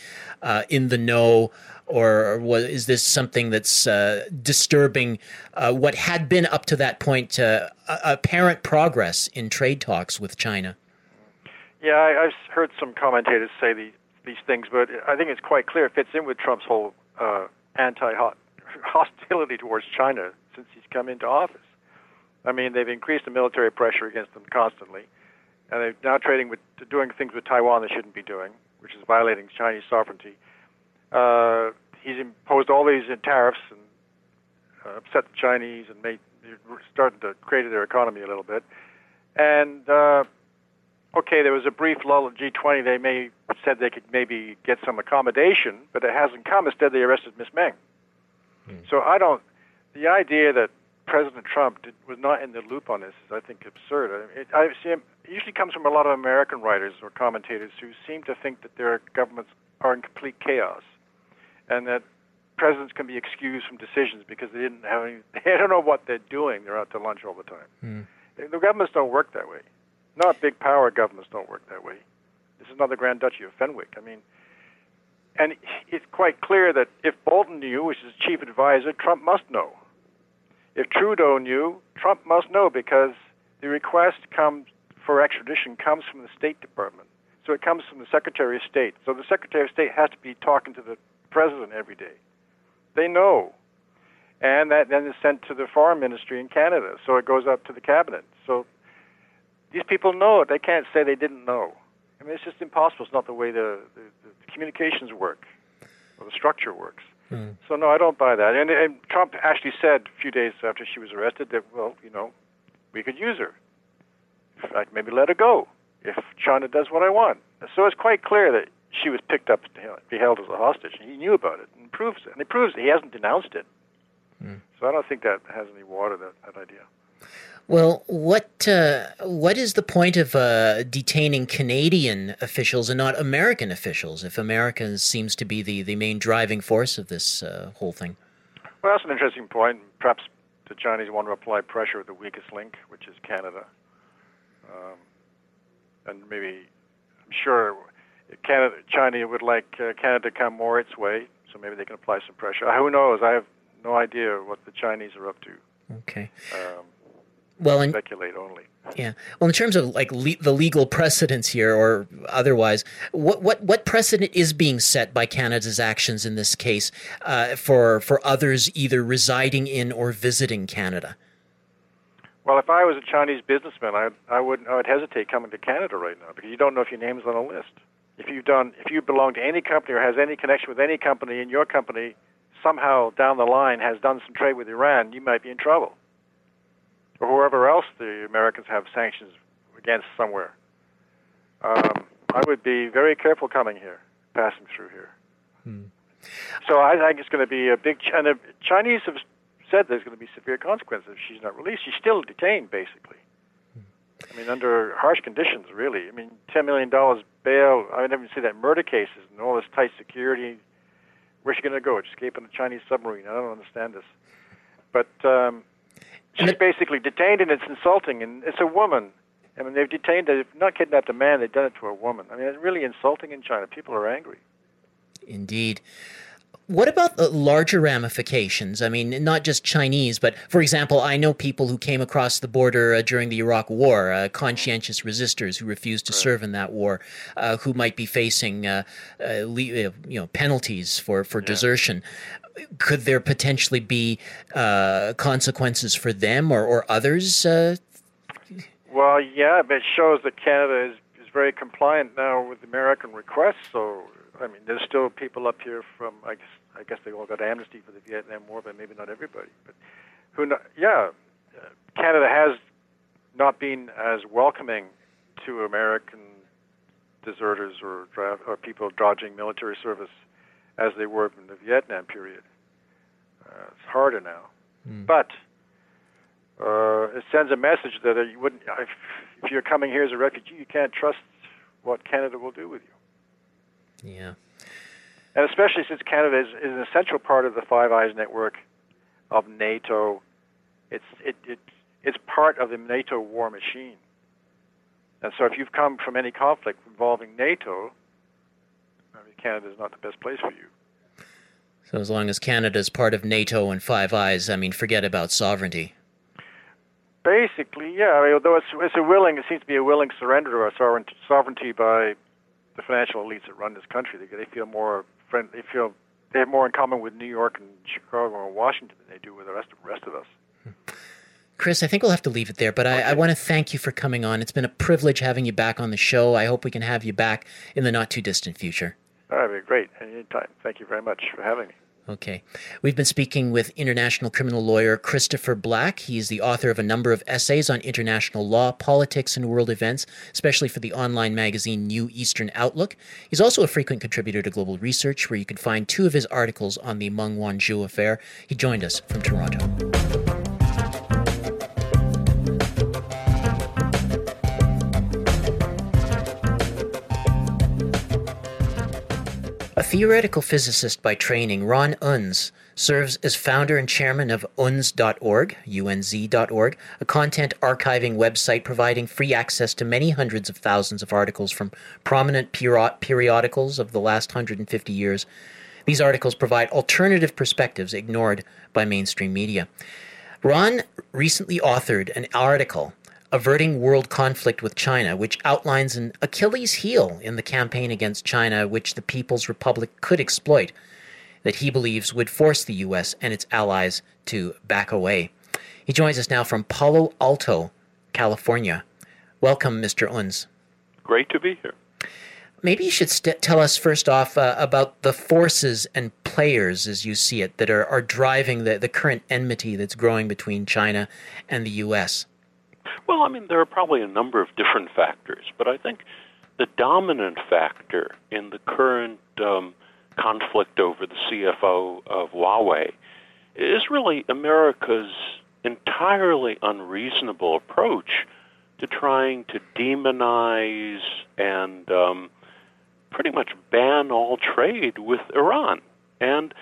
in the know or was, is this something that's uh, disturbing uh, what had been up to that point uh, apparent progress in trade talks with China? Yeah, I, have heard some commentators say the, these things, but I think it's quite clear it fits in with Trump's whole uh, anti-hostility towards China since he's come into office. I mean, they've increased the military pressure against them constantly, and they're now trading with doing things with Taiwan they shouldn't be doing, which is violating Chinese sovereignty. Uh, he's imposed all these tariffs and uh, upset the Chinese and made started to create their economy a little bit. And uh, okay, there was a brief lull at G20. They may said they could maybe get some accommodation, but it hasn't come. Instead, they arrested Miss Meng. Hmm. So I don't. The idea that President Trump did, was not in the loop on this is, I think, absurd. I, it, I see him, it usually comes from a lot of American writers or commentators who seem to think that their governments are in complete chaos and that presidents can be excused from decisions because they didn't have any. [LAUGHS] They don't know what they're doing. They're out to lunch all the time. Mm. The governments don't work that way. Not big power governments don't work that way. This is not the Grand Duchy of Fenwick. I mean, and it's quite clear that if Bolton knew, which is chief advisor, Trump must know. If Trudeau knew, Trump must know because the request comes for extradition comes from the State Department. So it comes from the Secretary of State. So the Secretary of State has to be talking to the President every day. They know. And that then is sent to the Foreign Ministry in Canada. So it goes up to the Cabinet. These people know it. They can't say they didn't know. I mean, it's just impossible. It's not the way the, the, the communications work or the structure works. Mm. So no, I don't buy that. And, and Trump actually said a few days after she was arrested that, well, you know, we could use her. In fact, maybe let her go if China does what I want. So it's quite clear that she was picked up, be held as a hostage, and he knew about it and proves it. And he proves it. He hasn't denounced it. Mm. So I don't think that has any water. That that idea. Well, what uh, what is the point of uh, detaining Canadian officials and not American officials if America seems to be the, the main driving force of this uh, whole thing? Well, that's an interesting point. Perhaps the Chinese want to apply pressure at the weakest link, which is Canada. Um, and maybe, I'm sure Canada, China would like uh, Canada to come more its way, so maybe they can apply some pressure. Who knows? I have no idea what the Chinese are up to. Okay. Um, well, in, speculate only. Yeah. Well, in terms of like le- the legal precedents here, or otherwise, what what what precedent is being set by Canada's actions in this case uh, for for others either residing in or visiting Canada? Well, if I was a Chinese businessman, I I would I would hesitate coming to Canada right now because you don't know if your name's on a list. If you've done if you belong to any company or has any connection with any company, and your company somehow down the line has done some trade with Iran, you might be in trouble or whoever else the Americans have sanctions against somewhere. Um, I would be very careful coming here, passing through here. Hmm. So I think it's going to be a big. And the Chinese have said there's going to be severe consequences if she's not released. She's still detained, basically. I mean, under harsh conditions, really. I mean, ten million dollars bail. I never see that murder cases and all this tight security. Where's she going to go? Escape in a Chinese submarine? I don't understand this. But um, She's basically detained, and it's insulting. And it's a woman. I mean, they've detained, they've not kidnapped a man, they've done it to a woman. I mean, it's really insulting in China. People are angry. Indeed. What about the larger ramifications? I mean, not just Chinese, but for example, I know people who came across the border uh, during the Iraq War, uh, conscientious resistors who refused to right. serve in that war, uh, who might be facing uh, uh, uh, you know penalties for for yeah. desertion could there potentially be uh, consequences for them or, or others? Uh? Well, yeah, but it shows that Canada is, is very compliant now with American requests. So, I mean, there's still people up here from, I guess, I guess they all got amnesty for the Vietnam War, but maybe not everybody. But who? Yeah, Canada has not been as welcoming to American deserters or, or people dodging military service as they were in the Vietnam period. Uh, it's harder now, mm. but uh, it sends a message that uh, you wouldn't. If, if you're coming here as a refugee, you can't trust what Canada will do with you. Yeah. And especially since Canada is, is an essential part of the Five Eyes network of NATO, it's it, it it's part of the NATO war machine. And so, if you've come from any conflict involving NATO, Canada is not the best place for you. So as long as Canada is part of NATO and Five Eyes, I mean, forget about sovereignty. Basically, yeah. I mean, although it's, it's a willing, it seems to be a willing surrender of our sovereignty by the financial elites that run this country. They, they feel more friend, they feel they have more in common with New York and Chicago and Washington than they do with the rest of, rest of us. Chris, I think we'll have to leave it there, but I, I want to thank you for coming on. It's been a privilege having you back on the show. I hope we can have you back in the not too distant future. That'd be great. Anytime. Thank you very much for having me. Okay. We've been speaking with international criminal lawyer Christopher Black. He's the author of a number of essays on international law, politics, and world events, especially for the online magazine New Eastern Outlook. He's also a frequent contributor to Global Research, where you can find two of his articles on the Meng Wanzhou affair. He joined us from Toronto. Theoretical physicist by training, Ron Unz serves as founder and chairman of unz.org, unz.org, a content archiving website providing free access to many hundreds of thousands of articles from prominent periodicals of the last 150 years. These articles provide alternative perspectives ignored by mainstream media. Ron recently authored an article Averting World Conflict with China, which outlines an Achilles heel in the campaign against China, which the People's Republic could exploit, that he believes would force the U.S. and its allies to back away. He joins us now from Palo Alto, California. Welcome, Mr. Unz. Great to be here. Maybe you should st- tell us first off uh, about the forces and players, as you see it, that are, are driving the, the current enmity that's growing between China and the U.S. Well, I mean, there are probably a number of different factors, but I think the dominant factor in the current um, conflict over the CFO of Huawei is really America's entirely unreasonable approach to trying to demonize and um, pretty much ban all trade with Iran. And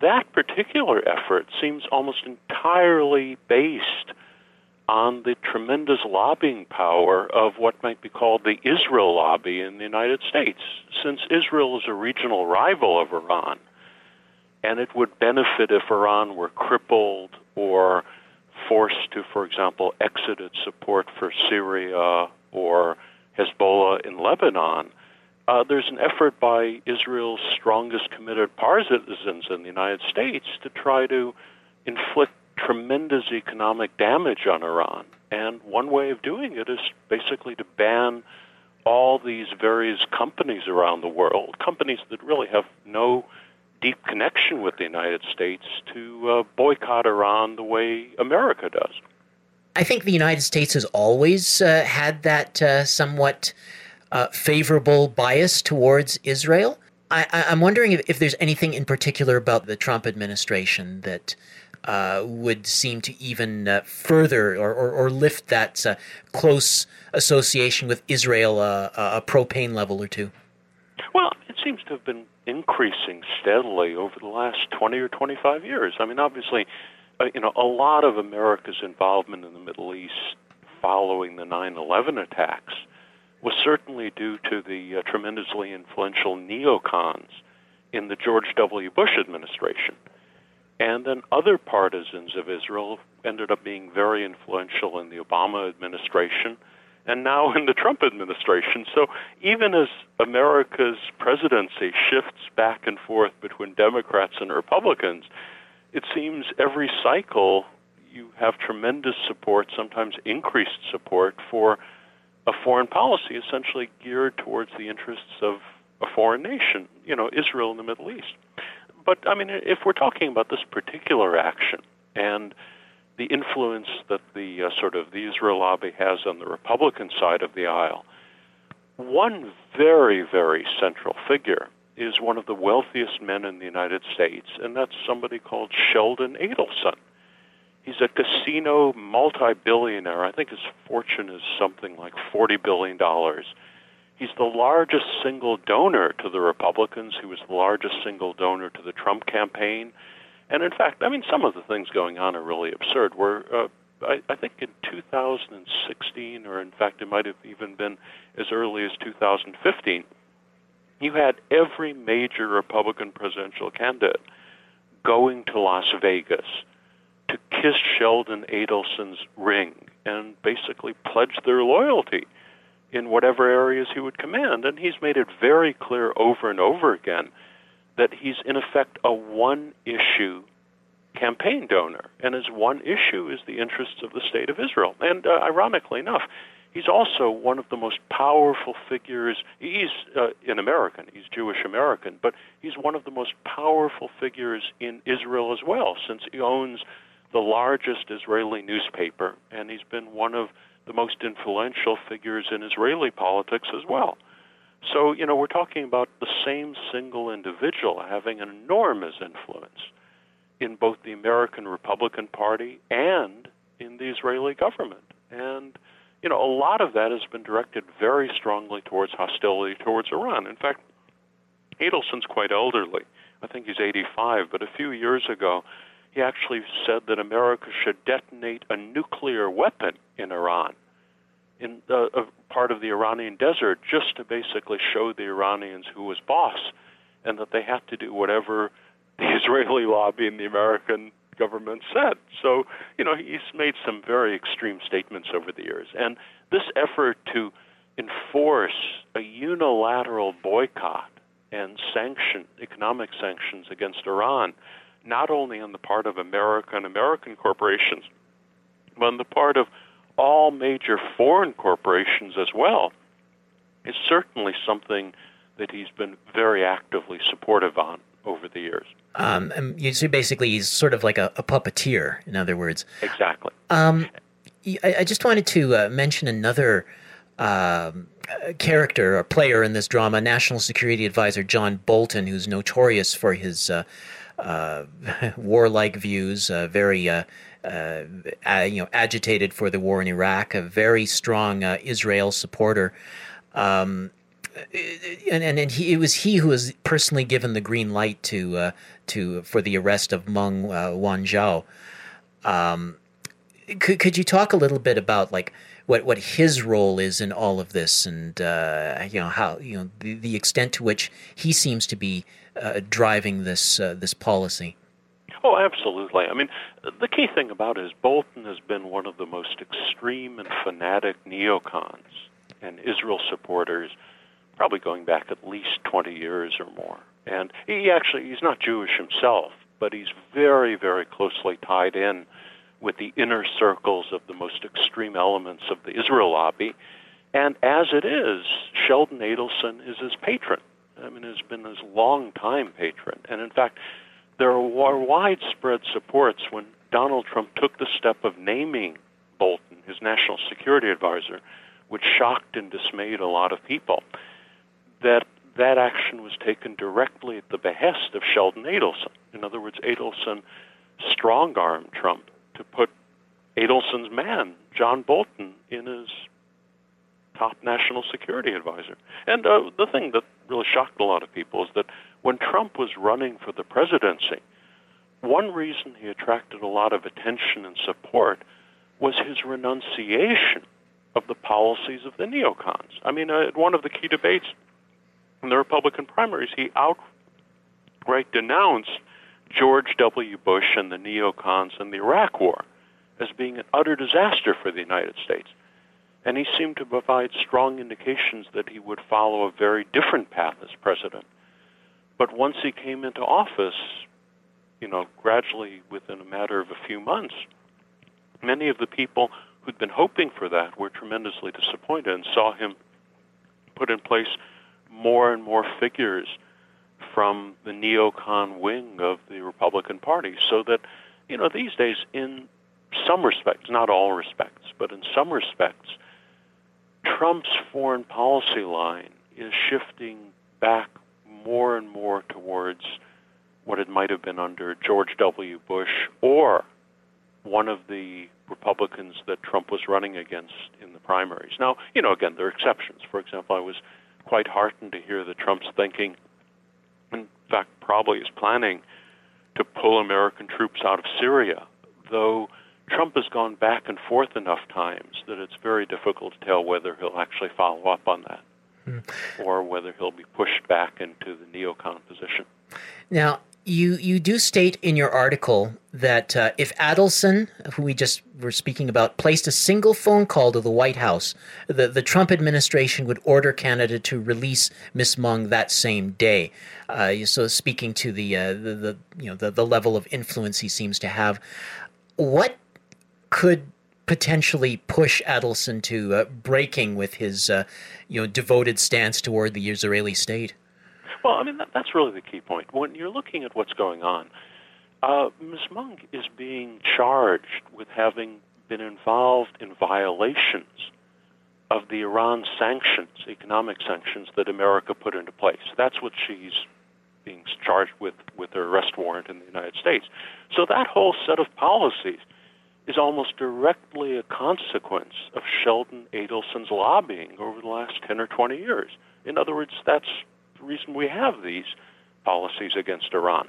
that particular effort seems almost entirely based on the tremendous lobbying power of what might be called the Israel lobby in the United States. Since Israel is a regional rival of Iran, and it would benefit if Iran were crippled or forced to, for example, exit its support for Syria or Hezbollah in Lebanon, uh, there's an effort by Israel's strongest committed partisans in the United States to try to inflict tremendous economic damage on Iran. And one way of doing it is basically to ban all these various companies around the world, companies that really have no deep connection with the United States, to uh, boycott Iran the way America does. I think the United States has always uh, had that uh, somewhat uh, favorable bias towards Israel. I, am wondering if, if, there's anything in particular about the Trump administration that uh, would seem to even uh, further or, or, or, lift that uh, close association with Israel uh, a propane level or two. Well, it seems to have been increasing steadily over the last 20 or 25 years. I mean, obviously, uh, you know, a lot of America's involvement in the Middle East following the 9/11 attacks was certainly due to the uh, tremendously influential neocons in the George W. Bush administration. And then other partisans of Israel ended up being very influential in the Obama administration and now in the Trump administration. So even as America's presidency shifts back and forth between Democrats and Republicans, it seems every cycle you have tremendous support, sometimes increased support for a foreign policy essentially geared towards the interests of a foreign nation, you know, Israel in the Middle East. But I mean, if we're talking about this particular action and the influence that the uh, sort of the Israel lobby has on the Republican side of the aisle, one very, very central figure is one of the wealthiest men in the United States, and that's somebody called Sheldon Adelson. He's a casino multi-billionaire. I think his fortune is something like $40 billion. He's the largest single donor to the Republicans. He was the largest single donor to the Trump campaign. And in fact, I mean, some of the things going on are really absurd. Where uh, I, I think in 2016, or in fact, it might have even been as early as 2015, you had every major Republican presidential candidate going to Las Vegas to kiss Sheldon Adelson's ring and basically pledge their loyalty in whatever areas he would command. And he's made it very clear over and over again that he's in effect a one issue campaign donor. And his one issue is the interests of the state of Israel. And uh, ironically enough, he's also one of the most powerful figures. He's uh, an American, he's Jewish American, but he's one of the most powerful figures in Israel as well, since he owns the largest Israeli newspaper, and he's been one of the most influential figures in Israeli politics as well. So, you know, we're talking about the same single individual having an enormous influence in both the American Republican Party and in the Israeli government. And, you know, a lot of that has been directed very strongly towards hostility towards Iran. In fact, Adelson's quite elderly. I think he's 85, but a few years ago, he actually said that America should detonate a nuclear weapon in Iran, in a part of the Iranian desert, just to basically show the Iranians who was boss, and that they had to do whatever [LAUGHS] the Israeli lobby and the American government said. So, you know, he's made some very extreme statements over the years. And this effort to enforce a unilateral boycott and sanction, economic sanctions against Iran, not only on the part of America and American corporations, but on the part of all major foreign corporations as well, is certainly something that he's been very actively supportive on over the years. Um, you see, basically, he's sort of like a, a puppeteer, in other words. Exactly. Um, I, I, just wanted to uh, mention another um, character or player in this drama, National Security Advisor John Bolton, who's notorious for his uh, uh, [LAUGHS] warlike views, uh, very uh, uh, you know agitated for the war in Iraq, a very strong Israel supporter. Um, and, and, and he, it was he who was personally given the green light to uh, to for the arrest of Meng uh, Wanzhou. Um, could could you talk a little bit about like what what his role is in all of this, and uh, you know how you know the, the extent to which he seems to be uh, driving this uh, this policy? Oh, absolutely. I mean, the key thing about it is Bolton has been one of the most extreme and fanatic neocons and Israel supporters probably going back at least 20 years or more. And he actually, he's not Jewish himself, but he's very, very closely tied in with the inner circles of the most extreme elements of the Israel lobby. And as it is, Sheldon Adelson is his patron. I mean, has been his long-time patron. And in fact, there were widespread supports when Donald Trump took the step of naming Bolton his national security advisor, which shocked and dismayed a lot of people that that action was taken directly at the behest of Sheldon Adelson. In other words, Adelson strong armed Trump to put Adelson's man, John Bolton, in as top national security advisor. And uh, the thing that really shocked a lot of people is that when Trump was running for the presidency, one reason he attracted a lot of attention and support was his renunciation of the policies of the neocons. I mean, uh, at one of the key debates in the Republican primaries, he outright denounced George W. Bush and the neocons and the Iraq War as being an utter disaster for the United States. And he seemed to provide strong indications that he would follow a very different path as president. But once he came into office, you know, gradually within a matter of a few months, many of the people who'd been hoping for that were tremendously disappointed and saw him put in place more and more figures from the neocon wing of the Republican Party. So that, you know, these days, in some respects, not all respects, but in some respects, Trump's foreign policy line is shifting back more and more towards what it might have been under George W. Bush or one of the Republicans that Trump was running against in the primaries. Now, you know, again, there are exceptions. For example, I was quite heartened to hear that Trump's thinking, in fact, probably is planning to pull American troops out of Syria, though Trump has gone back and forth enough times that it's very difficult to tell whether he'll actually follow up on that mm. or whether he'll be pushed back into the neocon position. Now, you you do state in your article that uh, if Adelson, who we just were speaking about, placed a single phone call to the White House, the the Trump administration would order Canada to release Miss Meng that same day. Uh, so speaking to the, uh, the the you know the, the level of influence he seems to have, what could potentially push Adelson to uh, breaking with his uh, you know devoted stance toward the Israeli state? Well, I mean, that, that's really the key point. When you're looking at what's going on, uh, Ms. Monk is being charged with having been involved in violations of the Iran sanctions, economic sanctions that America put into place. That's what she's being charged with with her arrest warrant in the United States. So that whole set of policies is almost directly a consequence of Sheldon Adelson's lobbying over the last 10 or 20 years. In other words, that's the reason we have these policies against Iran.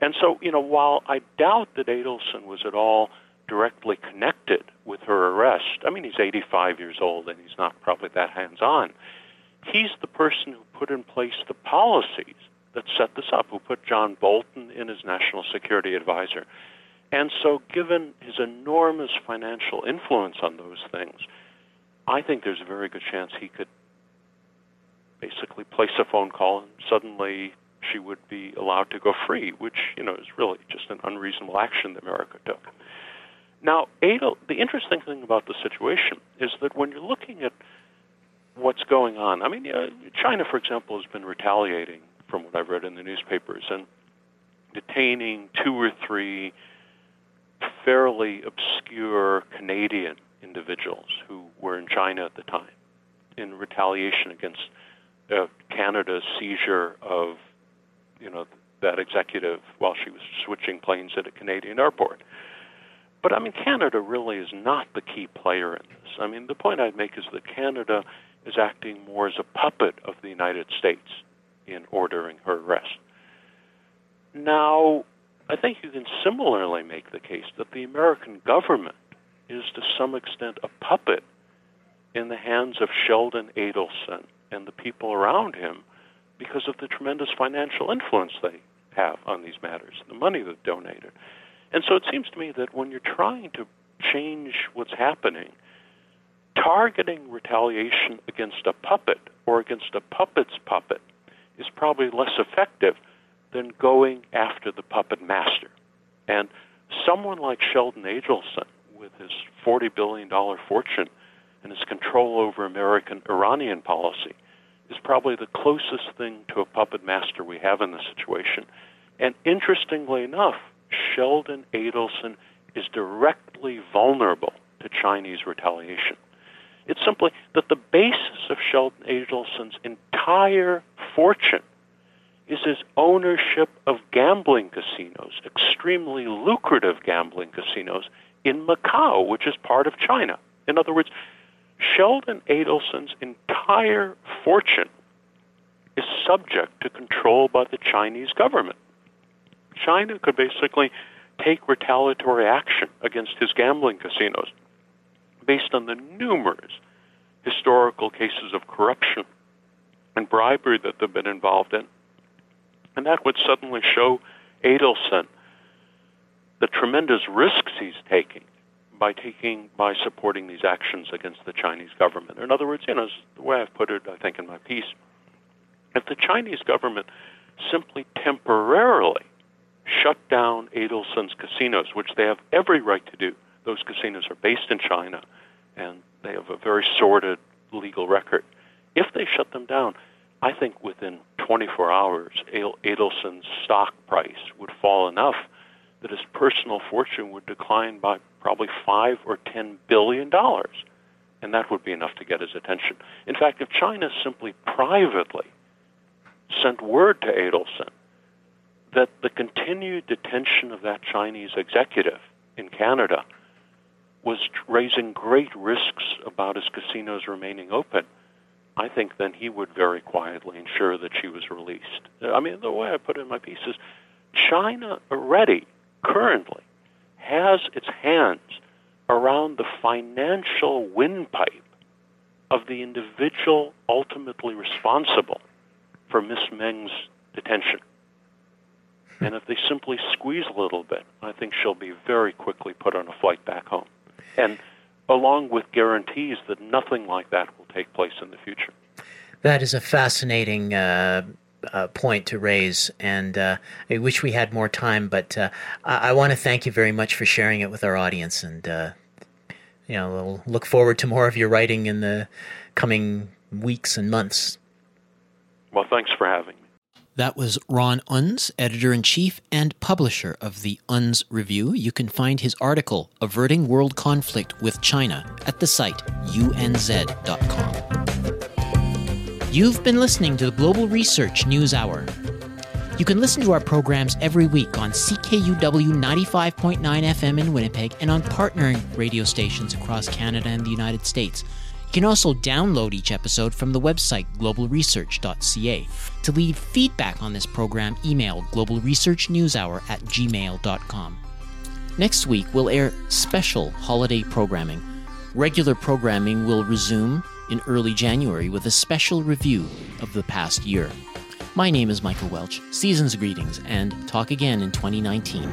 And so, you know, while I doubt that Adelson was at all directly connected with her arrest, I mean, he's 85 years old and he's not probably that hands on. He's the person who put in place the policies that set this up, who put John Bolton in as national security advisor. And so, given his enormous financial influence on those things, I think there's a very good chance he could basically place a phone call and suddenly she would be allowed to go free, which, you know, is really just an unreasonable action that America took. Now, Adel, the interesting thing about the situation is that when you're looking at what's going on, I mean, uh, China, for example, has been retaliating from what I've read in the newspapers and detaining two or three fairly obscure Canadian individuals who were in China at the time in retaliation against uh, Canada's seizure of, you know, that executive while she was switching planes at a Canadian airport. But I mean, Canada really is not the key player in this. I mean, the point I'd make is that Canada is acting more as a puppet of the United States in ordering her arrest. Now, I think you can similarly make the case that the American government is to some extent a puppet in the hands of Sheldon Adelson and the people around him because of the tremendous financial influence they have on these matters, the money they've donated. And so it seems to me that when you're trying to change what's happening, targeting retaliation against a puppet or against a puppet's puppet is probably less effective than going after the puppet master. And someone like Sheldon Adelson, with his $40 billion fortune and his control over American Iranian policy, is probably the closest thing to a puppet master we have in this situation. And interestingly enough, Sheldon Adelson is directly vulnerable to Chinese retaliation. It's simply that the basis of Sheldon Adelson's entire fortune is his ownership of gambling casinos, extremely lucrative gambling casinos in Macau, which is part of China. In other words, Sheldon Adelson's entire fortune is subject to control by the Chinese government. China could basically take retaliatory action against his gambling casinos based on the numerous historical cases of corruption and bribery that they've been involved in. And that would suddenly show Adelson the tremendous risks he's taking by taking by supporting these actions against the Chinese government. In other words, you know, the way I've put it, I think in my piece, if the Chinese government simply temporarily shut down Adelson's casinos, which they have every right to do, those casinos are based in China, and they have a very sordid legal record. If they shut them down, I think within 24 hours, Adelson's stock price would fall enough that his personal fortune would decline by probably five or ten billion dollars, and that would be enough to get his attention. In fact, if China simply privately sent word to Adelson that the continued detention of that Chinese executive in Canada was raising great risks about his casinos remaining open, I think then he would very quietly ensure that she was released. I mean, the way I put it in my piece is China already, currently, has its hands around the financial windpipe of the individual ultimately responsible for Miss Meng's detention. And if they simply squeeze a little bit, I think she'll be very quickly put on a flight back home. And along with guarantees that nothing like that take place in the future. That is a fascinating uh, uh, point to raise, and uh, I wish we had more time, but uh, I, I want to thank you very much for sharing it with our audience, and uh, you know, we'll look forward to more of your writing in the coming weeks and months. Well, thanks for having me. That was Ron Unz, editor in chief and publisher of the Unz Review. You can find his article, Averting World Conflict with China, at the site unz.com. You've been listening to the Global Research News Hour. You can listen to our programs every week on CKUW 95.9 FM in Winnipeg and on partnering radio stations across Canada and the United States. You can also download each episode from the website globalresearch.ca. To leave feedback on this program, email globalresearchnewshour at gmail.com. Next week, we'll air special holiday programming. Regular programming will resume in early January with a special review of the past year. My name is Michael Welch. Season's greetings and talk again in 2019.